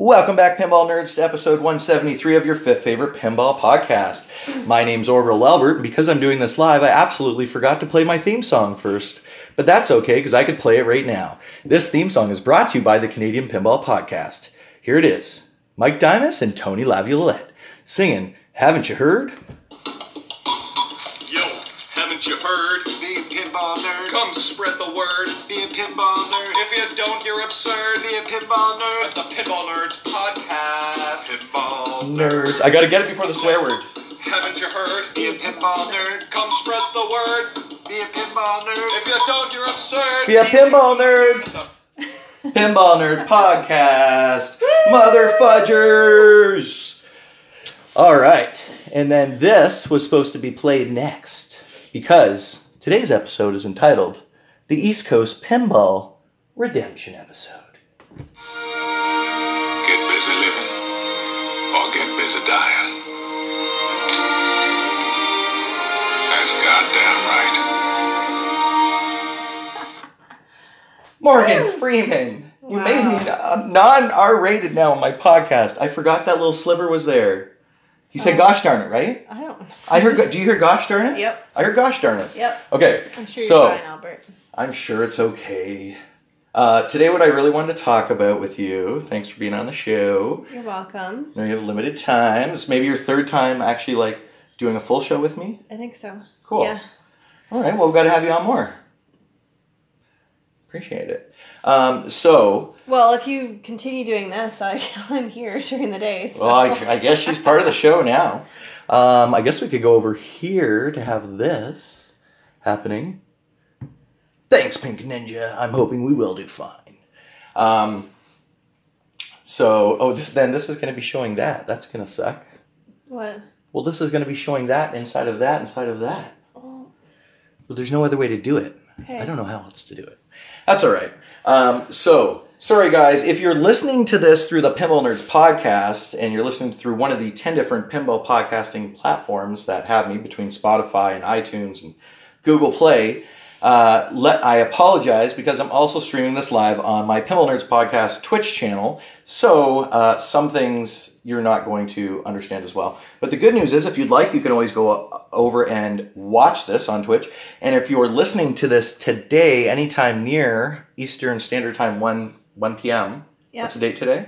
Welcome back, Pinball Nerds, to episode 173 of your fifth favorite pinball podcast. My name's Orville Albert, and because I'm doing this live, I absolutely forgot to play my theme song first. But that's okay, because I could play it right now. This theme song is brought to you by the Canadian Pinball Podcast. Here it is Mike Dimas and Tony Laviolette singing Haven't You Heard? Yo, haven't you heard? Be a pinball nerd. Come spread the word. Be a pinball nerd. If you don't, you're absurd. Be a pinball At nerd. the Pinball Nerds podcast. Pinball Nerds. I gotta get it before the swear word. Haven't you heard? Be a pinball nerd. Come spread the word. Be a pinball nerd. If you don't, you're absurd. Be a pinball nerd. Pinball Nerd Podcast. Mother fudgers. All right. And then this was supposed to be played next because today's episode is entitled The East Coast Pinball Redemption Episode. Get busy living or get busy dying. That's goddamn right. Morgan Freeman. You made me uh, non R rated now on my podcast. I forgot that little sliver was there. You said Oh. gosh darn it, right? I don't. I heard. Do you hear gosh darn it? Yep. I heard gosh darn it. Yep. Okay. I'm sure you're fine, Albert. I'm sure it's okay. Uh, today, what I really wanted to talk about with you, thanks for being on the show. You're welcome. I know you have limited time. It's maybe your third time actually like doing a full show with me. I think so. Cool. Yeah. All right. Well, we've got to have you on more. Appreciate it. Um, so, Well, if you continue doing this, I, I'm here during the day. So. well, I, I guess she's part of the show now. Um, I guess we could go over here to have this happening. Thanks, Pink Ninja. I'm hoping we will do fine. Um, so, oh, this then this is going to be showing that. That's going to suck. What? Well, this is going to be showing that inside of that inside of that. Oh, But there's no other way to do it. okay. I don't know how else to do it. That's all right. Um, so, sorry guys, if you're listening to this through the Pinball Nerds podcast and you're listening through one of the 10 different pinball podcasting platforms that have me between Spotify and iTunes and Google Play, uh, let, I apologize because I'm also streaming this live on my Pinball Nerds podcast Twitch channel. So, uh, some things you're not going to understand as well. But the good news is, if you'd like, you can always go over and watch this on Twitch. And if you're listening to this today, anytime near Eastern Standard Time, 1, 1 p.m., Yep. what's the date today?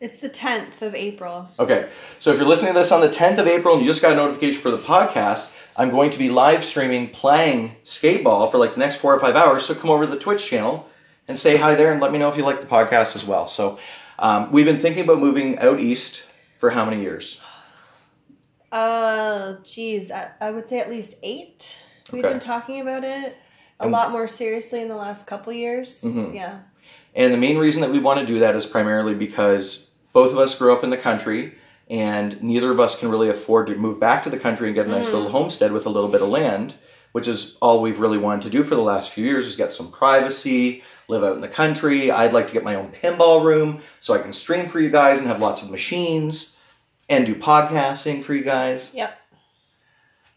It's the 10th of April. Okay, so if you're listening to this on the 10th of April and you just got a notification for the podcast, I'm going to be live streaming playing skateball for like the next four or five hours. So come over to the Twitch channel and say hi there and let me know if you like the podcast as well. So um, we've been thinking about moving out east for how many years? Uh, geez, I, I would say at least eight. We've Okay. been talking about it a And- lot more seriously in the last couple years. Mhm. Yeah. And the main reason that we want to do that is primarily because both of us grew up in the country and neither of us can really afford to move back to the country and get a nice Mhm. little homestead with a little bit of land, which is all we've really wanted to do for the last few years is get some privacy, live out in the country. I'd like to get my own pinball room so I can stream for you guys and have lots of machines and do podcasting for you guys. Yep.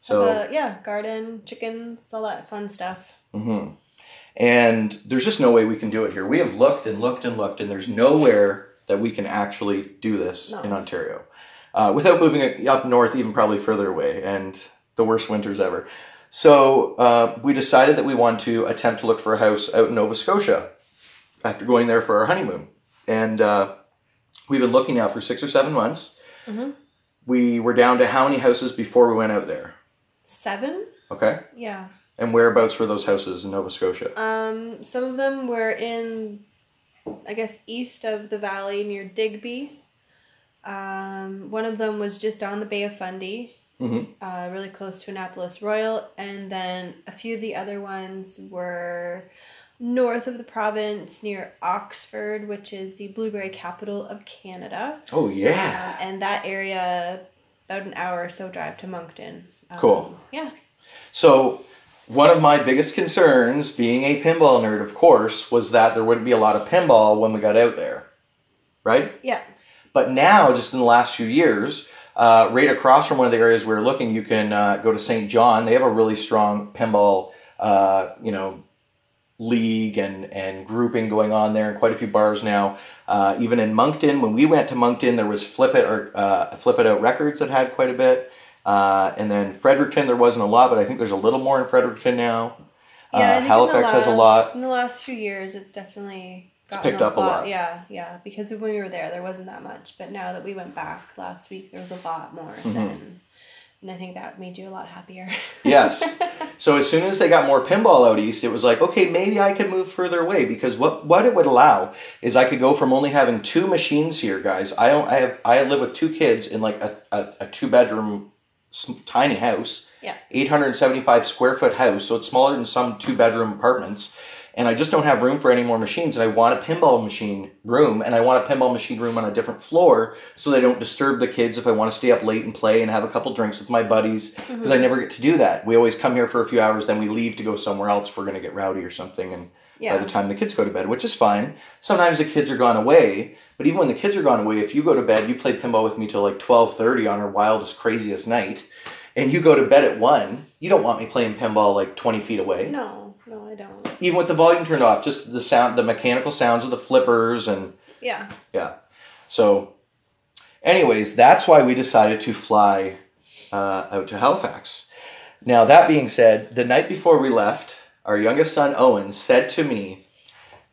So yeah, garden, chickens, all that fun stuff. hmm And there's just no way we can do it here. We have looked and looked and looked, and there's nowhere that we can actually do this No. in Ontario uh, without moving up north, even probably further away, and the worst winters ever. So uh, we decided that we want to attempt to look for a house out in Nova Scotia after going there for our honeymoon. And uh, we've been looking now for six or seven months. Mhm. We were down to how many houses before we went out there? Seven? Okay. Yeah. And whereabouts were those houses in Nova Scotia? Um, some of them were in, I guess, east of the valley near Digby. Um, one of them was just on the Bay of Fundy, Mhm. uh, really close to Annapolis Royal, and then a few of the other ones were north of the province near Oxford, which is the blueberry capital of Canada. Oh, Um, yeah. and that area, about an hour or so drive to Moncton. Um, Cool. Yeah. So, one of my biggest concerns, being a pinball nerd, of course, was that there wouldn't be a lot of pinball when we got out there. Right? Yeah. But now, just in the last few years, uh, right across from one of the areas we were looking, you can uh, go to St. John. They have a really strong pinball, uh, you know, league and and grouping going on there, and quite a few bars now. Uh, even in Moncton, when we went to Moncton, there was Flip It or uh, Flip It Out Records that had quite a bit. Uh, and then Fredericton, there wasn't a lot, but I think there's a little more in Fredericton now. Yeah, uh, think in the Halifax has a lot. In the last few years, it's definitely It's picked up a lot. Yeah, yeah. Because when we were there, there wasn't that much, but now that we went back last week, there was a lot more. Mhm. Then, and I think that made you a lot happier. Yes. So as soon as they got more pinball out east, it was like, okay, maybe I could move further away because what what it would allow is I could go from only having two machines here, guys. I don't. I have. I live with two kids in like a a, a two bedroom tiny house. Yeah. 875 square foot house, so it's smaller than some two bedroom apartments. And I just don't have room for any more machines. And I want a pinball machine room, and I want a pinball machine room on a different floor so they don't disturb the kids if I want to stay up late and play and have a couple drinks with my buddies mm-hmm. because I never get to do that. We always come here for a few hours, then we leave to go somewhere else if we're going to get rowdy or something. And yeah. by the time the kids go to bed, which is fine. Sometimes the kids are gone away, but even when the kids are gone away, if you go to bed, you play pinball with me till like twelve thirty on our wildest, craziest night, and you go to bed at one, you don't want me playing pinball like twenty feet away. no, no, I don't. Even with the volume turned off, just the sound, the mechanical sounds of the flippers and Yeah. Yeah. So, anyways, that's why we decided to fly uh, out to Halifax. Now, that being said, the night before we left, our youngest son Owen said to me,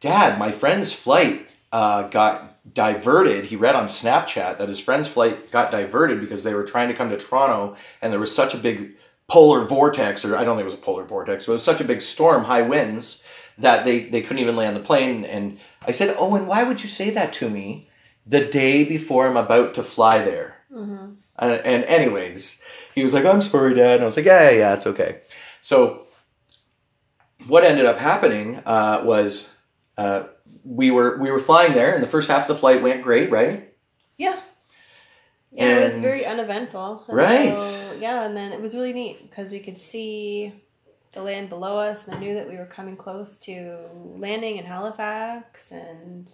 Dad, my friend's flight uh, got diverted. He read on Snapchat that his friend's flight got diverted because they were trying to come to Toronto and there was such a big polar vortex, or I don't think it was a polar vortex, but it was such a big storm, high winds, that they, they couldn't even land the plane. And I said, Owen, why would you say that to me the day before I'm about to fly there? Mm-hmm. And, and anyways, he was like, I'm sorry, Dad. And I was like, yeah, yeah, yeah, it's okay. So what ended up happening uh, was uh, we were we were flying there, and the first half of the flight went great, right? Yeah. Yeah, it was very uneventful. Right. until- yeah, and then it was really neat because we could see the land below us, and I knew that we were coming close to landing in Halifax, and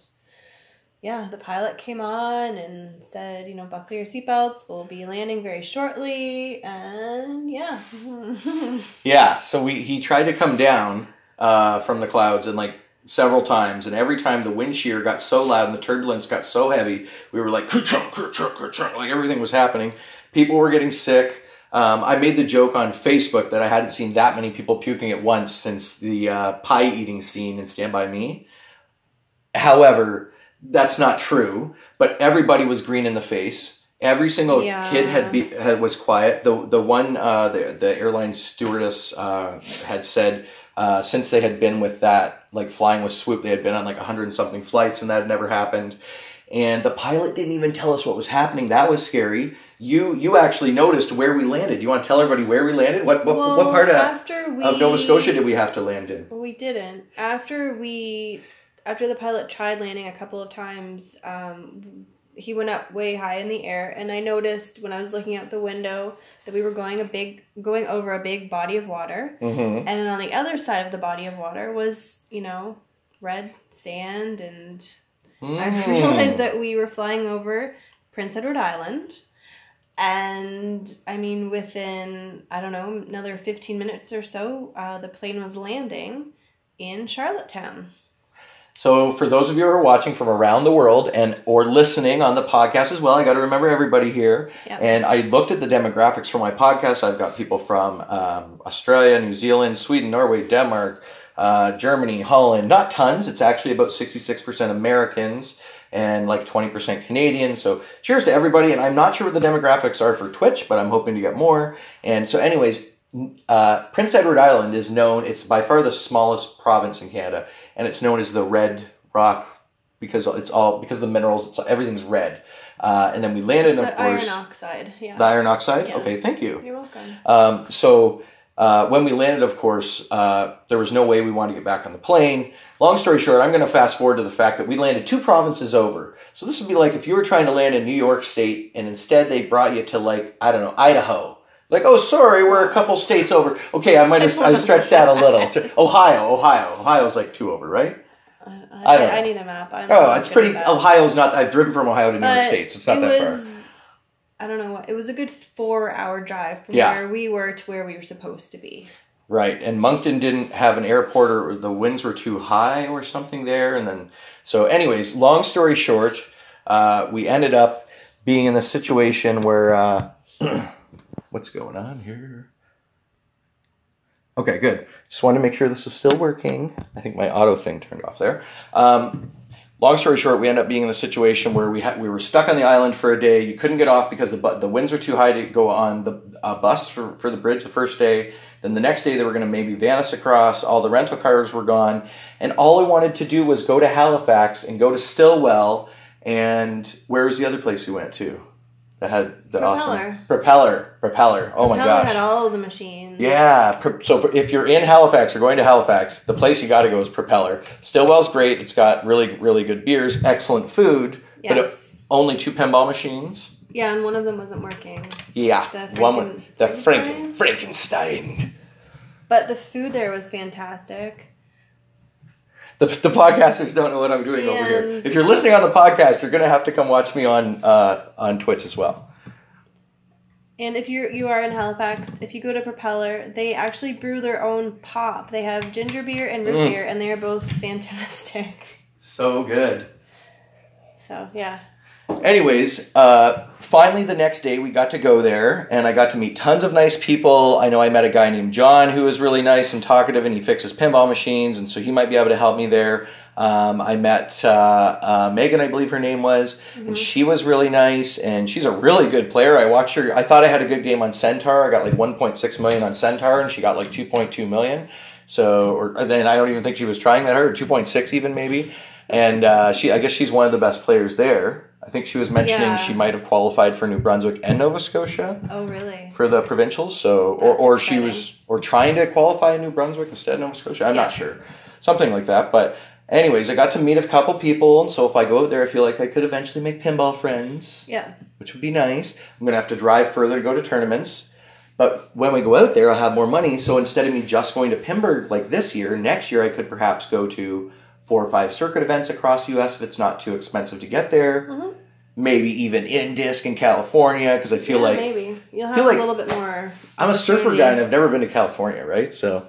yeah, the pilot came on and said, you know, buckle your seatbelts. We'll be landing very shortly, and yeah. Yeah. So we he tried to come down uh, from the clouds and like several times, and every time the wind shear got so loud and the turbulence got so heavy, we were like "Ka-chunk, ka-chunk, ka-chunk," like everything was happening. People were getting sick. Um, I made the joke on Facebook that I hadn't seen that many people puking at once since the uh, pie eating scene in Stand By Me. However, that's not true. But everybody was green in the face. Every single Yeah. kid had, be, had was quiet. The the one uh, the the airline stewardess uh, had said uh, since they had been with that like flying with Swoop, they had been on like a hundred and something flights, and that had never happened. And the pilot didn't even tell us what was happening. That was scary. You you actually noticed where we landed. You want to tell everybody where we landed? What what, what part of, we, of Nova Scotia did we have to land in? We didn't. After we, after the pilot tried landing a couple of times, um, he went up way high in the air, and I noticed when I was looking out the window that we were going a big, going over a big body of water, Mm-hmm. and then on the other side of the body of water was, you know, red sand, and I Mm. realized that we were flying over Prince Edward Island. And I mean, within, I don't know, another 15 minutes or so, uh, the plane was landing in Charlottetown. So for those of you who are watching from around the world and or listening on the podcast as well, I got to remember everybody here. Yep. And I looked at the demographics for my podcast. I've got people from um, Australia, New Zealand, Sweden, Norway, Denmark, uh, Germany, Holland. Not tons. It's actually about sixty-six percent Americans and like twenty percent Canadians. So cheers to everybody. And I'm not sure what the demographics are for Twitch, but I'm hoping to get more. And so, anyways. Uh, Prince Edward Island is known, it's by far the smallest province in Canada, and it's known as the Red Rock because it's all, because of the minerals, it's, everything's red. Uh, and then we landed, It's of course, iron oxide. Yeah. the iron oxide. Yeah. Okay, thank you. You're welcome. Um, so uh, when we landed, of course, uh, there was no way we wanted to get back on the plane. Long story short, I'm going to fast forward to the fact that we landed two provinces over. So this would be like if you were trying to land in New York State and instead they brought you to like I don't know Idaho. Like, oh, sorry, we're a couple states over. Okay, I might have I stretched that a little. So, Ohio, Ohio, Ohio's like two over, right? I, I I, don't I, need a map. I'm Oh, it's pretty. Ohio's not. I've driven from Ohio to New York State, so it's not it that was, far. I don't know. It was a good four hour drive from Yeah. where we were to where we were supposed to be. Right, and Moncton didn't have an airport, or the winds were too high, or something there. And then, so, anyways, long story short, uh, we ended up being in a situation where, uh, what's going on here? Okay, good. Just wanted to make sure this was still working. I think my auto thing turned off there. Um, long story short, we ended up being in the situation where we had we were stuck on the island for a day. You couldn't get off because the bu- the winds were too high to go on the uh, bus for, for the bridge the first day. Then the next day they were going to maybe van us across. All the rental cars were gone, and all I wanted to do was go to Halifax and go to Stillwell. And where was the other place we went to? That had the awesome Propeller. propeller, propeller. Oh my Propeller gosh! had all of the machines. Yeah. So if you're in Halifax or going to Halifax, the place you got to go is Propeller. Stillwell's great. It's got really, really good beers, excellent food, but it, only two pinball machines. yeah, and one of them wasn't working. Yeah. The One Franken- the Frankenstein? Franken, Frankenstein. But the food there was fantastic. The, the podcasters don't know what I'm doing over here. If you're listening on the podcast, you're going to have to come watch me on uh, on Twitch as well. And if you're you are in Halifax, if you go to Propeller, they actually brew their own pop. They have ginger beer and root Mm. beer, and they are both fantastic. So good. So yeah, Anyways, uh, finally the next day we got to go there and I got to meet tons of nice people. I know I met a guy named John who was really nice and talkative and he fixes pinball machines and so he might be able to help me there. Um, I met uh, uh, Megan, I believe her name was, and she was really nice and she's a really good player. I watched her. I thought I had a good game on Centaur. I got like 1.6 million on Centaur and she got like 2.2 million. So, or then I don't even think she was trying that hard, 2.6 even maybe. And uh, she, I guess she's one of the best players there. I think she was mentioning Yeah. she might have qualified for New Brunswick and Nova Scotia oh really? for the provincials. So, or, That's or she exciting. was, or trying to qualify in New Brunswick instead of Nova Scotia. I'm not sure, something like that. But, anyways, I got to meet a couple people, and so if I go out there, I feel like I could eventually make pinball friends, Yeah. which would be nice. I'm gonna have to drive further to go to tournaments. But when we go out there, I'll have more money. So instead of me just going to Pinburgh like this year, next year I could perhaps go to four or five circuit events across the U.S. if it's not too expensive to get there. Mhm. Maybe even in disc in California because I feel Yeah, like maybe you'll have feel like- a little bit more. I'm a surfer guy and I've never been to California, right? So,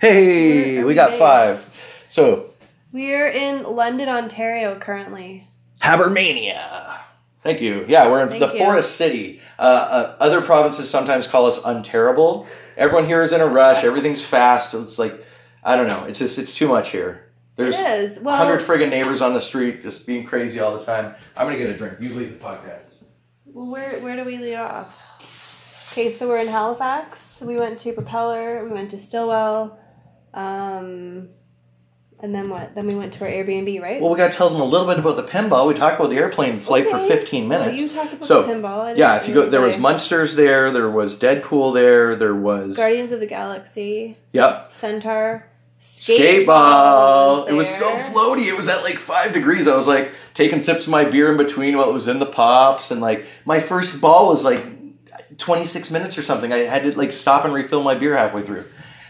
hey, are we got based? five. So, We're in London, Ontario currently. Habermania. Thank you. Yeah, we're in Thank the you. forest city. Uh, uh, other provinces sometimes call us unterrible. Everyone here is in a rush. Everything's fast. It's like, I don't know. It's just, it's too much here. There's it is. Well, hundred friggin' neighbors on the street just being crazy all the time. I'm gonna get a drink. You leave the podcast. well, where where do we lead off? Okay, so we're in Halifax. We went to Propeller. We went to Stillwell. Um, and then what? Then we went to our Airbnb, right? Well, we gotta tell them a little bit about the pinball. We talked about the airplane flight for Okay. 15 Well, minutes. you talked about So, the pinball. Yeah, if you go, there was Munsters there, there was Deadpool there, there was Guardians of the Galaxy, yep, Centaur, skateball. was It was so floaty. It was at like five degrees. I was like taking sips of my beer in between while it was in the pops, and like my first ball was like 26 minutes or something. I had to like stop and refill my beer halfway through.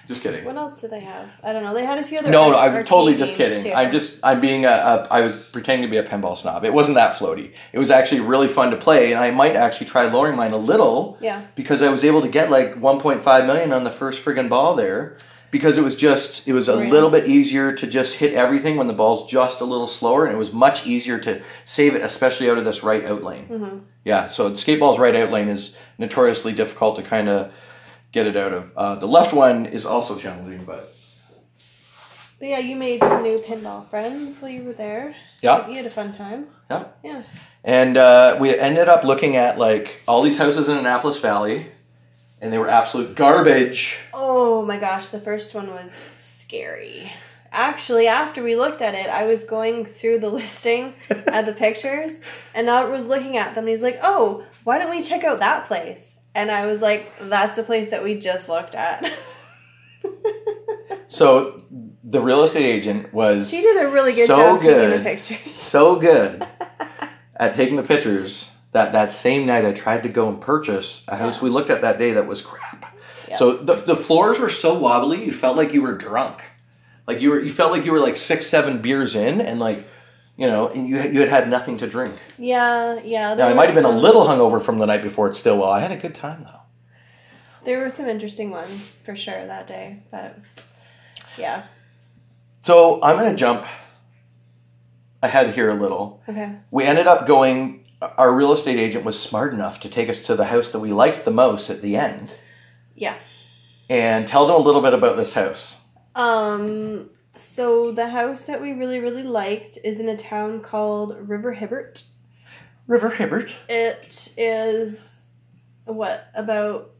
Just kidding. What else did they have? I don't know. They had a few other. No, no, I'm totally just kidding. too. I'm just, I'm being a, a, I was pretending to be a pinball snob. It wasn't that floaty. It was actually really fun to play, and I might actually try lowering mine a little Yeah. because I was able to get like 1.5 million on the first friggin' ball there because it was just, it was a Right. little bit easier to just hit everything when the ball's just a little slower, and it was much easier to save it, especially out of this right out lane. hmm Yeah, so skateball's right out lane is notoriously difficult to kind of get it out of. Uh, the left one is also challenging, but But yeah, you made some new pinball friends while you were there. yeah. You had a fun time. Yeah. Yeah. And uh, we ended up looking at like all these houses in Annapolis Valley, and they were absolute garbage. Oh my gosh, the first one was scary. Actually, after we looked at it, I was going through the listing at the pictures, and I was looking at them. And he's like, "Oh, why don't we check out that place?" And I was like, "That's the place that we just looked at." So the real estate agent was she did a really good So job taking the pictures. so good at taking the pictures that that same night I tried to go and purchase a house Yeah. we looked at that day that was crap. Yeah. So the, the floors were so wobbly you felt like you were drunk. Like you were you felt like you were like 6 7 beers in and like you know and you had- you had had nothing to drink. Yeah, yeah. Now I might have been a little hungover from the night before at Stillwell. I had a good time though. There were some interesting ones for sure that day, but yeah. So I'm going to jump ahead here a little. Okay. We ended up going, our real estate agent was smart enough to take us to the house that we liked the most at the end Yeah. and tell them a little bit about this house. Um. So the house that we really really liked is in a town called River Hibbert. River Hibbert. It is what about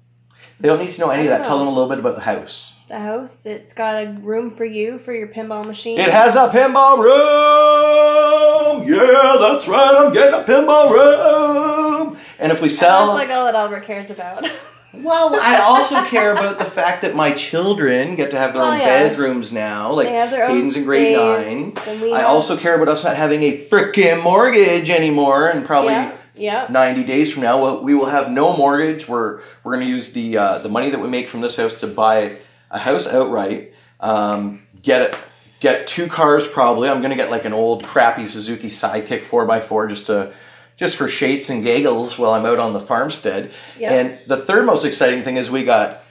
They don't need to know any of that. don't Tell them a little bit about the house. the house? It's got a room for you for your pinball machine. It has a pinball room. Yeah, that's right. I'm getting a pinball room. And if we sell, That's like all that Albert cares about. well, I also care about the fact that my children get to have their Oh, own yeah. bedrooms now. Like they have their Hayden's in grade nine. I also care about us not having a frickin' mortgage anymore, and probably. yeah, yeah. 90 days from now we'll, we will have no mortgage we're we're going to use the uh, the money that we make from this house to buy a house outright um, get it get two cars probably i'm going to get like an old crappy suzuki sidekick 4x4 just to just for shates and giggles while i'm out on the farmstead Yep. and the third most exciting thing is we got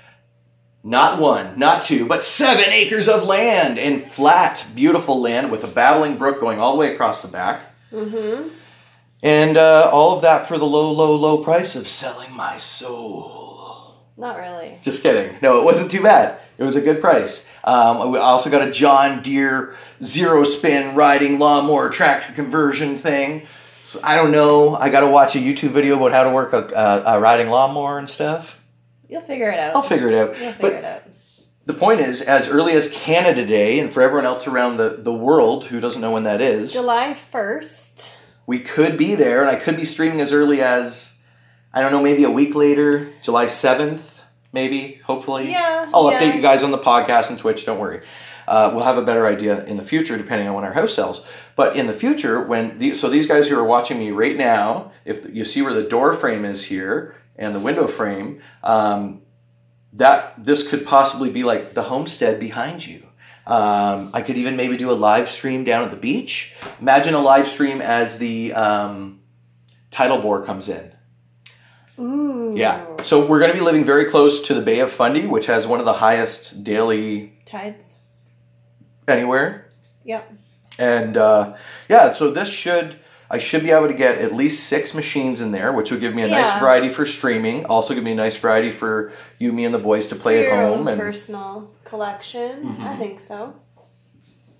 not one, not two, but seven acres of land and flat, beautiful land with a babbling brook going all the way across the back. Mm-hmm. And uh, all of that for the low, low, low price of selling my soul. Not really. Just kidding. No, it wasn't too bad. It was a good price. Um, we also got a John Deere zero spin riding lawnmower tractor conversion thing. So I don't know. I got to watch a YouTube video about how to work a, a, a riding lawnmower and stuff. You'll figure it out. I'll figure it out. You'll But figure it out. the point is, as early as Canada Day, and for everyone else around the, the world who doesn't know when that is, July first. we could be there, and I could be streaming as early as I don't know, maybe a week later, July seventh, maybe. Hopefully, Yeah. I'll yeah. update you guys on the podcast and Twitch. Don't worry. Uh, we'll have a better idea in the future, depending on when our house sells. But in the future, when the, so these guys who are watching me right now, if you see where the door frame is here and the window frame, um, that this could possibly be like the homestead behind you. Um, I could even maybe do a live stream down at the beach. Imagine a live stream as the um, tidal bore comes in. Ooh. Yeah. So we're going to be living very close to the Bay of Fundy, which has one of the highest daily Tides. anywhere. Yep. And uh, yeah, so this should I should be able to get at least six machines in there, which would give me a nice variety for streaming. Also, give me a nice variety for you, me, and the boys to play at home. And personal collection. I Mhm. think so.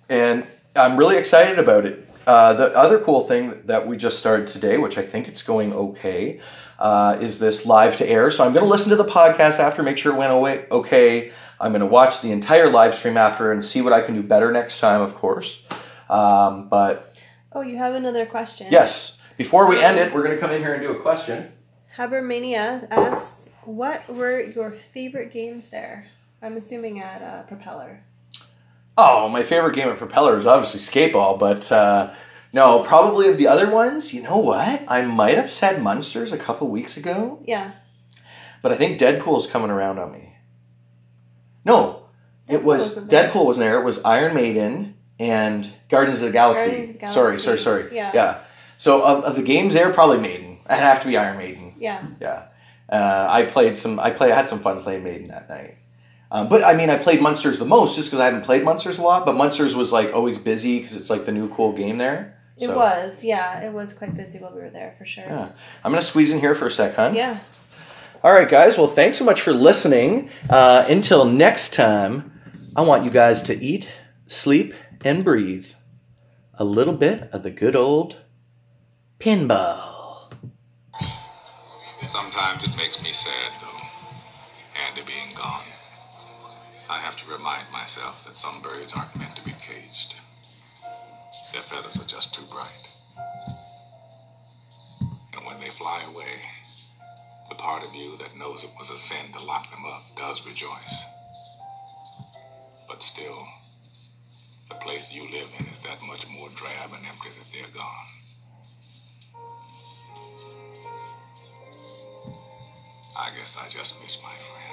and I'm really excited about it. Uh, the other cool thing that we just started today, which I think it's going okay, uh, is this live to air. So I'm going to listen to the podcast after, make sure it went away okay. I'm going to watch the entire live stream after and see what I can do better next time, of course. Um, but Oh, you have another question. yes, before we end it, we're going to come in here and do a question. Habermania asks, "What were your favorite games there?" I'm assuming at uh, Propeller. Oh, my favorite game at Propeller is obviously Skateball, but uh, no, probably of the other ones. You know what? I might have said Munsters a couple weeks ago. Yeah. But I think Deadpool's coming around on me. No, it Deadpool was wasn't there. Deadpool wasn't there. It was Iron Maiden and Guardians of the Galaxy. Guardians of the Sorry, Galaxy. sorry, sorry. Yeah. Yeah. So of, of the games there, probably Maiden. I'd have to be Iron Maiden. Yeah. Yeah. Uh, I played some. I play. I had some fun playing Maiden that night. Um, but I mean, I played Munsters the most just because I hadn't played Munsters a lot. But Munsters was like always busy because it's like the new cool game there. It So, was. Yeah, it was quite busy while we were there for sure. Yeah. I'm gonna squeeze in here for a sec, hun. Yeah. All right, guys. Well, thanks so much for listening. Uh, until next time, I want you guys to eat, sleep, and breathe a little bit of the good old pinball. Sometimes it makes me sad, though, Andy being gone. I have to remind myself that some birds aren't meant to be caged. Their feathers are just too bright. And when they fly away, the part of you that knows it was a sin to lock them up does rejoice. But still, the place you live in is that much more drab and empty that they're gone. I guess I just miss my friends.